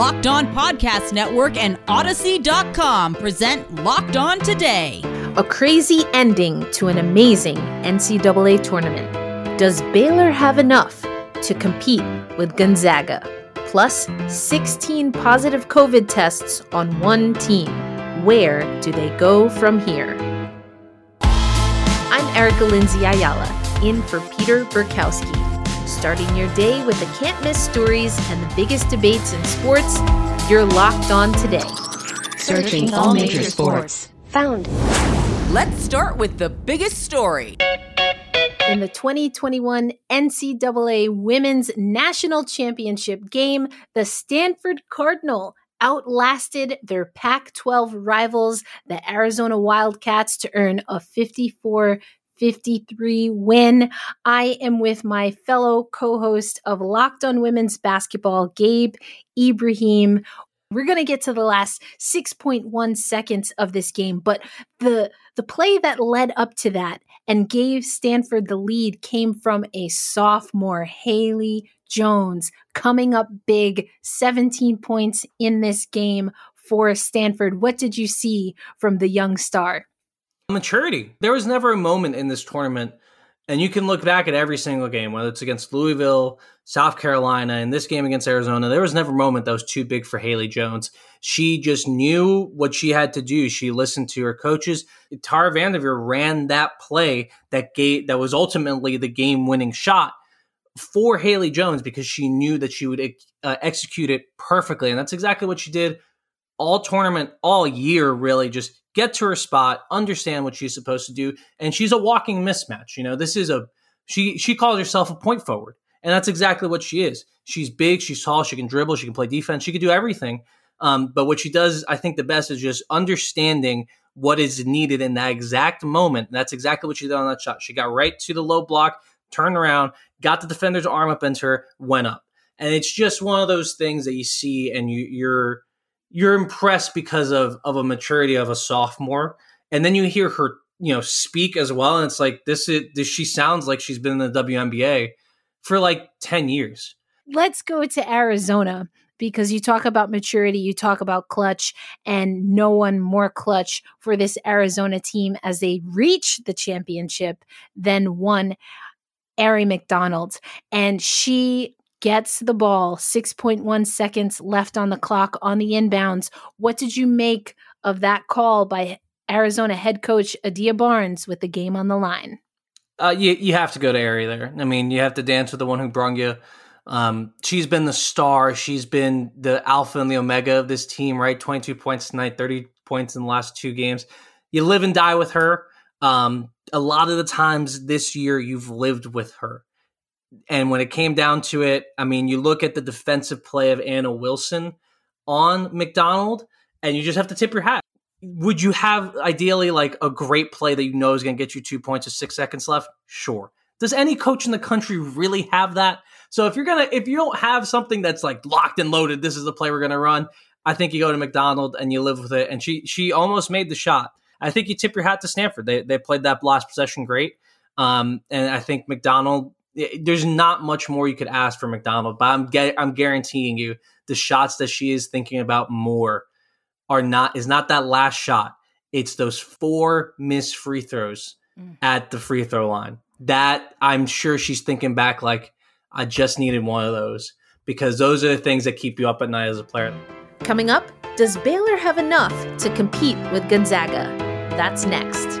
Locked On Podcast Network and Odyssey.com present Locked On Today. A crazy ending to an amazing NCAA tournament. Does Baylor have enough to compete with Gonzaga? Plus 16 positive COVID tests on one team. Where do they go from here? I'm Erica Lindsay Ayala, in for Peter Bukowski. Starting your day with the can't miss stories and the biggest debates in sports, you're locked on today. Searching all major sports. Found. Let's start with the biggest story. In the 2021 NCAA Women's National Championship game, the Stanford Cardinal outlasted their Pac 12 rivals, the Arizona Wildcats, to earn a 54 53 win. I am with my fellow co host of Locked on Women's Basketball, Gabe Ibrahim. We're going to get to the last 6.1 seconds of this game, but the the play that led up to that and gave Stanford the lead came from a sophomore, Haley Jones, coming up big, 17 points in this game for Stanford. What did you see from the young star? Maturity. There was never a moment in this tournament, and you can look back at every single game, whether it's against Louisville, South Carolina, and this game against Arizona. There was never a moment that was too big for Haley Jones. She just knew what she had to do. She listened to her coaches. Tara VanDerveer ran that play that gave that was ultimately the game-winning shot for Haley Jones because she knew that she would uh, execute it perfectly, and that's exactly what she did all tournament, all year. Really, just get to her spot, understand what she's supposed to do, and she's a walking mismatch. You know, this is a she she calls herself a point forward, and that's exactly what she is. She's big, she's tall, she can dribble, she can play defense, she can do everything. Um, but what she does, I think, the best is just understanding what is needed in that exact moment. And that's exactly what she did on that shot. She got right to the low block, turned around, got the defender's arm up into her, went up. And it's just one of those things that you see and you, you're you're impressed because of of a maturity of a sophomore, and then you hear her you know speak as well, and it's like this is this she sounds like she's been in the WNBA for like ten years. Let's go to Arizona because you talk about maturity, you talk about clutch, and no one more clutch for this Arizona team as they reach the championship than one Aari McDonald. And she gets the ball, 6.1 seconds left on the clock on the inbounds. What did you make of that call by Arizona head coach Adia Barnes with the game on the line? Uh, you, you have to go to Aari there. I mean, you have to dance with the one who brung you. Um, she's been the star. She's been the alpha and the omega of this team, right? 22 points tonight, 30 points in the last two games. You live and die with her. Um, a lot of the times this year, you've lived with her. And when it came down to it, I mean, you look at the defensive play of Anna Wilson on McDonald, and you just have to tip your hat. Would you have ideally like a great play that you know is going to get you two points with six seconds left? Sure. Does any coach in the country really have that? So if you're gonna, if you don't have something that's like locked and loaded, this is the play we're gonna run. I think you go to McDonald and you live with it. And she she almost made the shot. I think you tip your hat to Stanford. They they played that last possession great. Um, and I think McDonald there's not much more you could ask for McDonald, but I'm get, I'm guaranteeing you the shots that she is thinking about more are not is not that last shot. It's those four missed free throws mm. at the free throw line. That I'm sure she's thinking back like I just needed one of those because those are the things that keep you up at night as a player. Coming up, does Baylor have enough to compete with Gonzaga? That's next.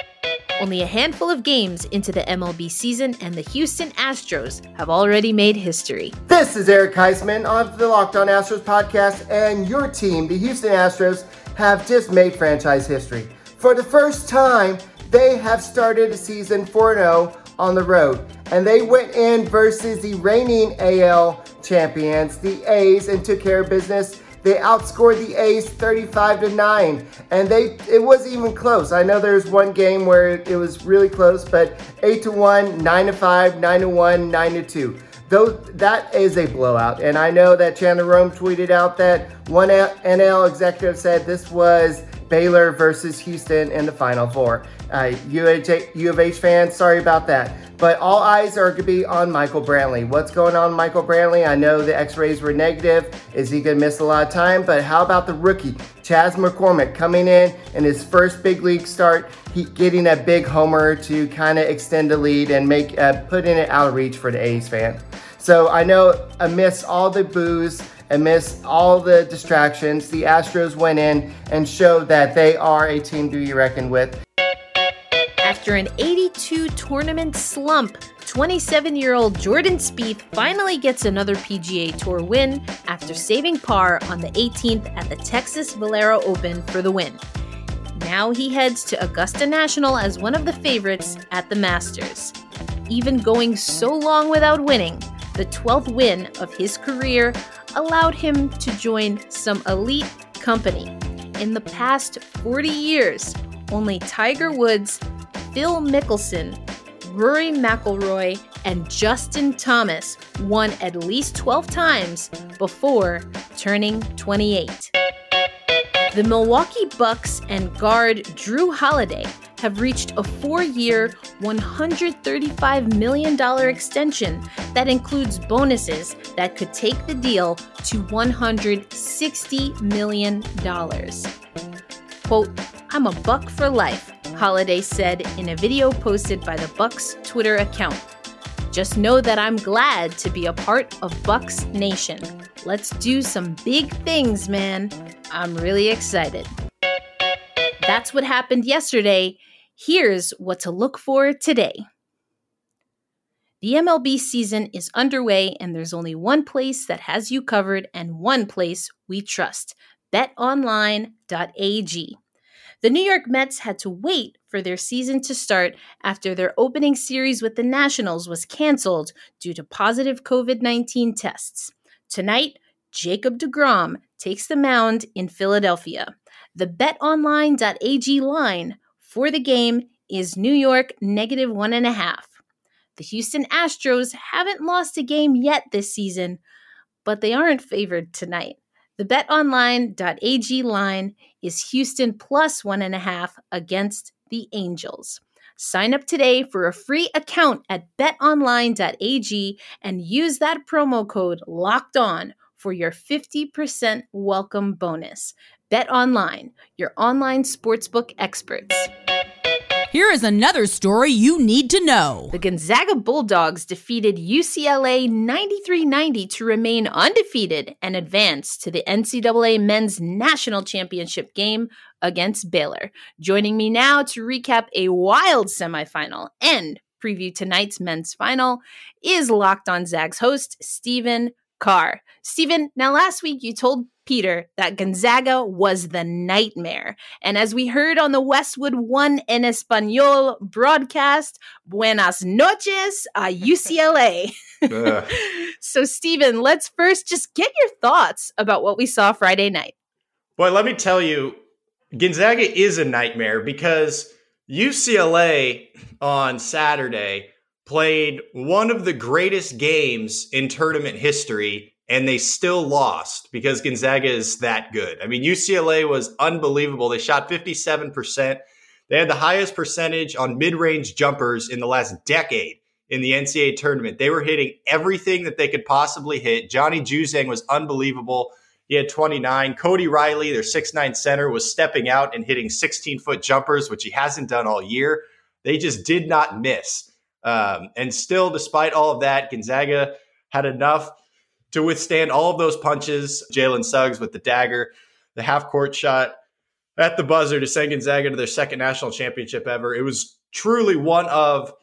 Only a handful of games into the MLB season, and the Houston Astros have already made history. This is Eric Huysman on the Locked On Astros podcast, and your team, the Houston Astros, have just made franchise history. For the first time, they have started a season 4 0 on the road, and they went in versus the reigning AL champions, the A's, and took care of business they outscored the A's 35 to 9, and they it wasn't even close. I know there's one game where it was really close, but 8 to 1, 9 to 5, 9 to 1, 9 to 2. Though that is a blowout, and I know that Chandler Rome tweeted out that one NL executive said this was Baylor versus Houston in the Final Four. Uh, U of H fans, sorry about that. But all eyes are going to be on Michael Brantley. What's going on, Michael Brantley? I know the X-rays were negative. Is he going to miss a lot of time? But how about the rookie Chas McCormick coming in in his first big league start, he, getting a big homer to kind of extend the lead and make uh, putting it out of reach for the A's fan. So I know amidst all the boos amidst all the distractions, the Astros went in and showed that they are a team to be reckoned with. After an 82 tournament slump, 27 year old Jordan Spieth finally gets another PGA Tour win after saving par on the 18th at the Texas Valero Open for the win. Now he heads to Augusta National as one of the favorites at the Masters. Even going so long without winning, the 12th win of his career allowed him to join some elite company. In the past 40 years, only Tiger Woods, Phil Mickelson, Rory McIlroy, and Justin Thomas won at least 12 times before turning 28. The Milwaukee Bucks and guard Jrue Holiday have reached a four year, $135 million extension that includes bonuses that could take the deal to $160 million. Quote, I'm a buck for life, Holiday said in a video posted by the Bucks Twitter account. Just know that I'm glad to be a part of Bucks Nation. Let's do some big things, man. I'm really excited. That's what happened yesterday Here's what to look for today. The MLB season is underway, and there's only one place that has you covered and one place we trust betonline.ag. The New York Mets had to wait for their season to start after their opening series with the Nationals was canceled due to positive COVID 19 tests. Tonight, Jacob DeGrom takes the mound in Philadelphia. The betonline.ag line for the game is New York negative one and a half. The Houston Astros haven't lost a game yet this season, but they aren't favored tonight. The betonline.ag line is Houston plus one and a half against the Angels. Sign up today for a free account at betonline.ag and use that promo code locked on for your 50% welcome bonus. Bet online, your online sportsbook experts. Here is another story you need to know. The Gonzaga Bulldogs defeated UCLA 93 90 to remain undefeated and advance to the NCAA Men's National Championship game against Baylor. Joining me now to recap a wild semifinal and preview tonight's men's final is Locked on Zags host, Stephen Carr. Stephen, now last week you told Peter that Gonzaga was the nightmare. And as we heard on the Westwood One en Espanol broadcast, buenas noches a UCLA. so, Stephen, let's first just get your thoughts about what we saw Friday night. Boy, let me tell you, Gonzaga is a nightmare because UCLA on Saturday played one of the greatest games in tournament history and they still lost because Gonzaga is that good. I mean, UCLA was unbelievable. They shot 57%. They had the highest percentage on mid range jumpers in the last decade in the NCAA tournament. They were hitting everything that they could possibly hit. Johnny Juzang was unbelievable. He had 29. Cody Riley, their 6'9 center, was stepping out and hitting 16 foot jumpers, which he hasn't done all year. They just did not miss. Um, and still, despite all of that, Gonzaga had enough to withstand all of those punches. Jalen Suggs with the dagger, the half court shot at the buzzer to send Gonzaga to their second national championship ever. It was truly one of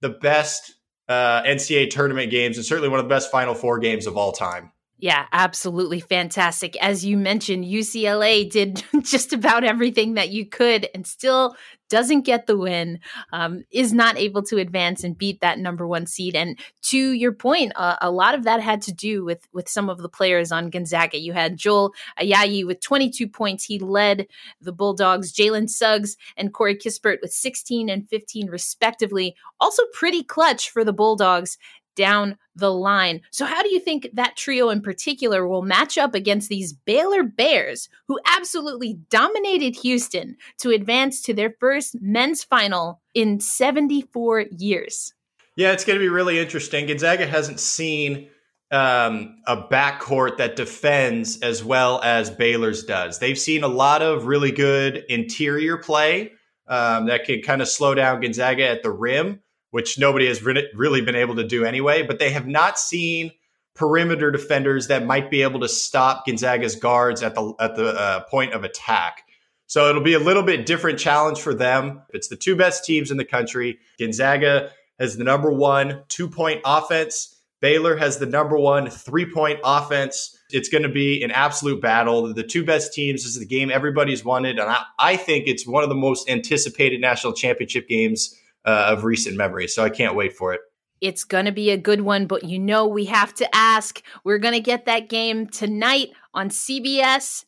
the best uh, NCAA tournament games and certainly one of the best Final Four games of all time. Yeah, absolutely fantastic. As you mentioned, UCLA did just about everything that you could and still doesn't get the win, um, is not able to advance and beat that number one seed. And to your point, uh, a lot of that had to do with with some of the players on Gonzaga. You had Joel Ayayi with 22 points. He led the Bulldogs. Jalen Suggs and Corey Kispert with 16 and 15 respectively. Also pretty clutch for the Bulldogs down the line. So, how do you think that trio in particular will match up against these Baylor Bears, who absolutely dominated Houston to advance to their first men's final in 74 years? Yeah, it's going to be really interesting. Gonzaga hasn't seen um, a backcourt that defends as well as Baylor's does. They've seen a lot of really good interior play um, that can kind of slow down Gonzaga at the rim which nobody has really been able to do anyway. But they have not seen perimeter defenders that might be able to stop Gonzaga's guards at the at the uh, point of attack. So it'll be a little bit different challenge for them. It's the two best teams in the country. Gonzaga has the number one two point offense. Baylor has the number one three point offense. It's going to be an absolute battle. The two best teams is the game everybody's wanted. And I, I think it's one of the most anticipated national championship games uh, of recent memory. So I can't wait for it. It's going to be a good one, but you know, we have to ask. We're going to get that game tonight on CBS.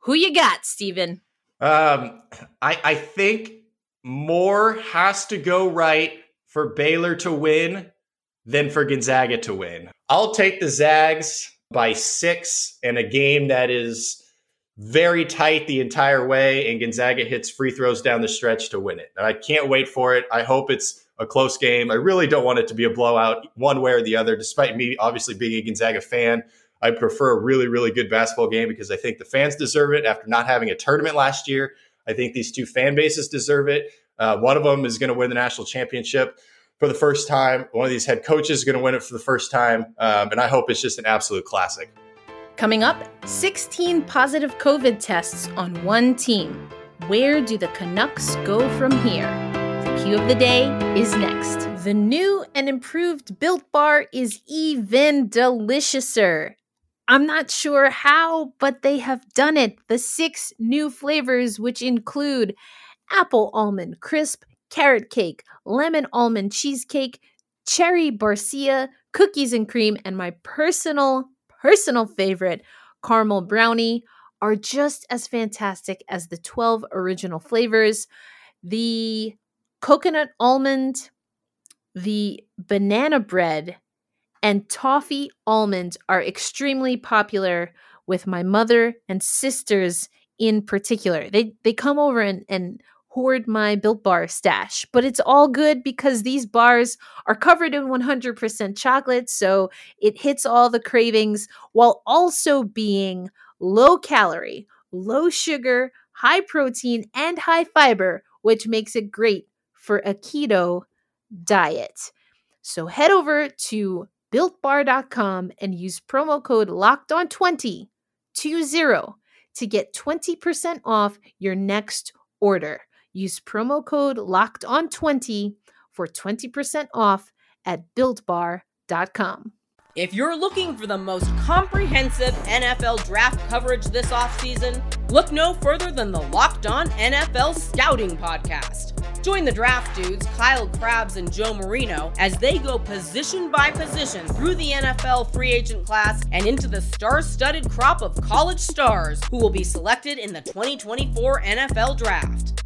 Who you got, Steven? Um, I, I think more has to go right for Baylor to win than for Gonzaga to win. I'll take the Zags by six in a game that is very tight the entire way, and Gonzaga hits free throws down the stretch to win it. And I can't wait for it. I hope it's a close game. I really don't want it to be a blowout one way or the other, despite me obviously being a Gonzaga fan. I prefer a really, really good basketball game because I think the fans deserve it after not having a tournament last year. I think these two fan bases deserve it. Uh, one of them is going to win the national championship for the first time. One of these head coaches is going to win it for the first time. Um, and I hope it's just an absolute classic. Coming up, 16 positive COVID tests on one team. Where do the Canucks go from here? The Q of the day is next. The new and improved Built Bar is even deliciouser. I'm not sure how, but they have done it. The six new flavors, which include apple almond crisp, carrot cake, lemon almond cheesecake, cherry barcia, cookies and cream, and my personal personal favorite, caramel brownie, are just as fantastic as the 12 original flavors. The coconut almond, the banana bread, and toffee almond are extremely popular with my mother and sisters in particular. They they come over and, and hoard my Built Bar stash. But it's all good because these bars are covered in 100% chocolate, so it hits all the cravings while also being low calorie, low sugar, high protein, and high fiber, which makes it great for a keto diet. So head over to builtbar.com and use promo code locked on 20 20 to get 20% off your next order. Use promo code locked on 20 for 20% off at builtbar.com. If you're looking for the most comprehensive NFL draft coverage this offseason, look no further than the Locked On NFL Scouting Podcast. Join the draft dudes, Kyle Crabbs and Joe Marino, as they go position by position through the NFL free agent class and into the star studded crop of college stars who will be selected in the 2024 NFL Draft.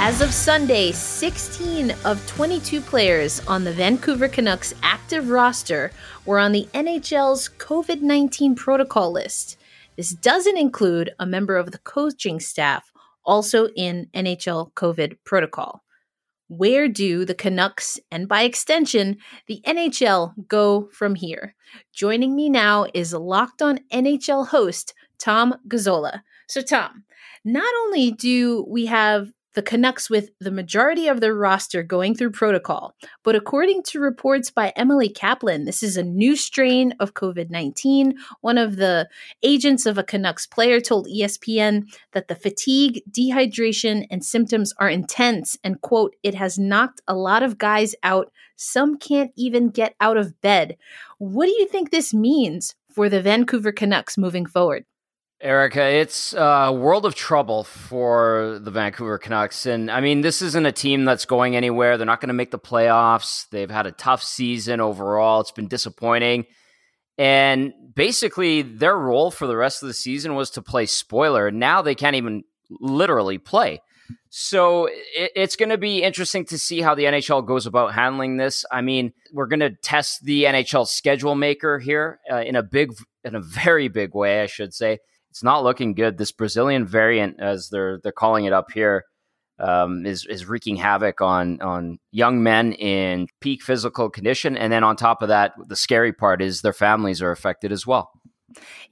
As of Sunday, 16 of 22 players on the Vancouver Canucks active roster were on the NHL's COVID 19 protocol list. This doesn't include a member of the coaching staff, also in NHL COVID protocol. Where do the Canucks, and by extension, the NHL, go from here? Joining me now is Locked On NHL host, Tom Gazzola. So, Tom, not only do we have the Canucks with the majority of their roster going through protocol. But according to reports by Emily Kaplan, this is a new strain of COVID 19. One of the agents of a Canucks player told ESPN that the fatigue, dehydration, and symptoms are intense and, quote, it has knocked a lot of guys out. Some can't even get out of bed. What do you think this means for the Vancouver Canucks moving forward? Erica, it's a world of trouble for the Vancouver Canucks. And I mean, this isn't a team that's going anywhere. They're not going to make the playoffs. They've had a tough season overall. It's been disappointing. And basically, their role for the rest of the season was to play spoiler. Now they can't even literally play. So it's going to be interesting to see how the NHL goes about handling this. I mean, we're going to test the NHL schedule maker here uh, in a big, in a very big way, I should say it's not looking good. This Brazilian variant, as they're they're calling it up here, um, is is wreaking havoc on on young men in peak physical condition, and then on top of that, the scary part is their families are affected as well.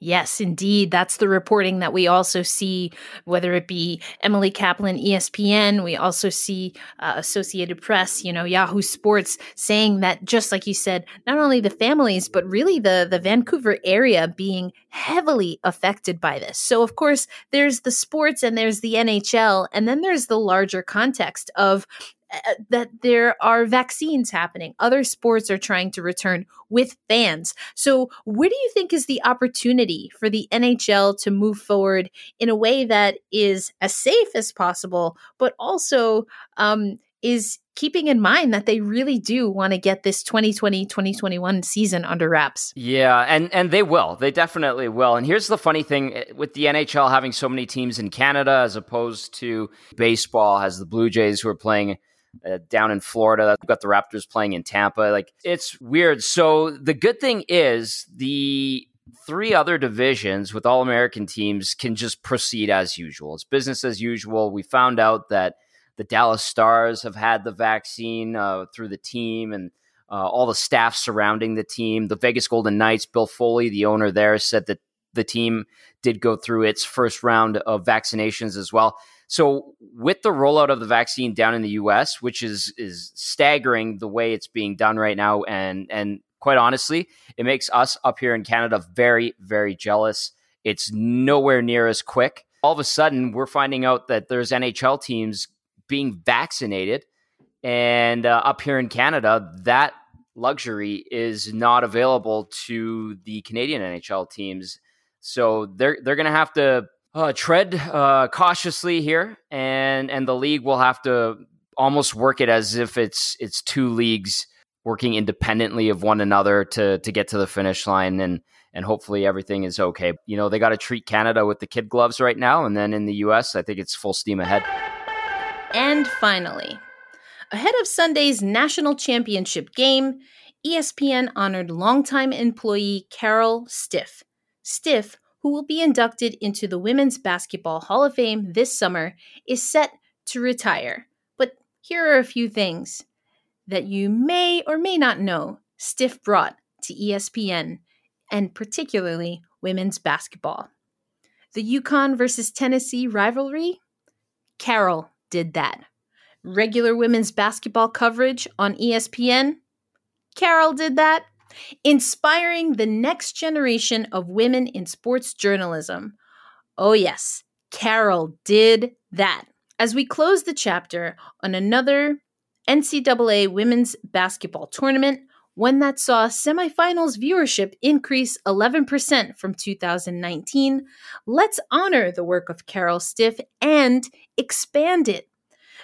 Yes, indeed. That's the reporting that we also see, whether it be Emily Kaplan, ESPN. We also see uh, Associated Press, you know, Yahoo Sports saying that, just like you said, not only the families, but really the, the Vancouver area being heavily affected by this. So, of course, there's the sports and there's the NHL, and then there's the larger context of that there are vaccines happening. Other sports are trying to return with fans. So, where do you think is the opportunity for the NHL to move forward in a way that is as safe as possible, but also um, is keeping in mind that they really do want to get this 2020-2021 season under wraps. Yeah, and and they will. They definitely will. And here's the funny thing eh, with the NHL having so many teams in Canada as opposed to baseball has the Blue Jays who are playing uh, down in Florida. We've got the Raptors playing in Tampa. Like it's weird. So the good thing is the three other divisions with all American teams can just proceed as usual. It's business as usual. We found out that the Dallas Stars have had the vaccine uh, through the team and uh, all the staff surrounding the team. The Vegas Golden Knights, Bill Foley, the owner there, said that the team did go through its first round of vaccinations as well. So with the rollout of the vaccine down in the US, which is is staggering the way it's being done right now and and quite honestly, it makes us up here in Canada very very jealous. It's nowhere near as quick. All of a sudden, we're finding out that there's NHL teams being vaccinated and uh, up here in Canada, that luxury is not available to the Canadian NHL teams. So they're they're going to have to uh, tread uh, cautiously here, and and the league will have to almost work it as if it's it's two leagues working independently of one another to to get to the finish line and and hopefully everything is okay. You know, they got to treat Canada with the kid gloves right now and then in the US, I think it's full steam ahead. And finally, ahead of Sunday's national championship game, ESPN honored longtime employee Carol Stiff. Stiff who will be inducted into the Women's Basketball Hall of Fame this summer, is set to retire. But here are a few things that you may or may not know Stiff brought to ESPN, and particularly women's basketball. The UConn versus Tennessee rivalry? Carol did that. Regular women's basketball coverage on ESPN? Carol did that inspiring the next generation of women in sports journalism. Oh, yes, Carol did that. As we close the chapter on another NCAA women's basketball tournament, one that saw semifinals viewership increase 11% from 2019, let's honor the work of Carol Stiff and expand it.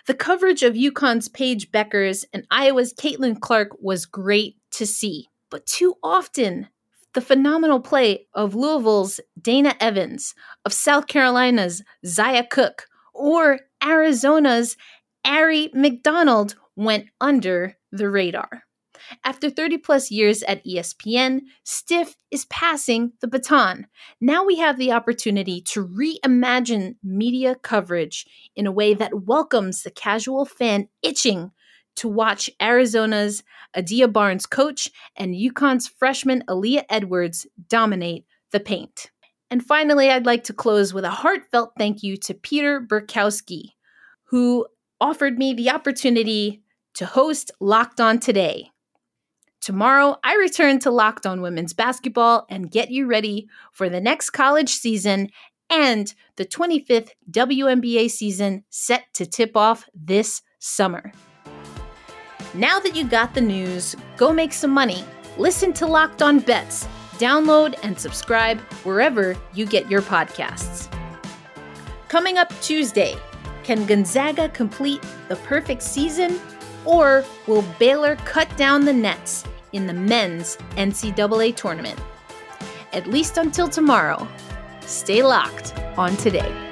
The coverage of UConn's Paige Bueckers and Iowa's Caitlin Clark was great to see. But too often, the phenomenal play of Louisville's Dana Evans, of South Carolina's Zia Cooke, or Arizona's Aari McDonald went under the radar. After 30 plus years at ESPN, Stiff is passing the baton. Now we have the opportunity to reimagine media coverage in a way that welcomes the casual fan itching to watch Arizona's Adia Barnes coach and UConn's freshman Aaliyah Edwards dominate the paint. And finally, I'd like to close with a heartfelt thank you to Peter Bukowski, who offered me the opportunity to host Locked On Today. Tomorrow, I return to Locked On Women's Basketball and get you ready for the next college season and the 25th WNBA season set to tip off this summer. Now that you got the news, go make some money. Listen to Locked On Bets. Download and subscribe wherever you get your podcasts. Coming up Tuesday, can Gonzaga complete the perfect season? Or will Baylor cut down the nets in the men's NCAA tournament? At least until tomorrow, stay locked on today.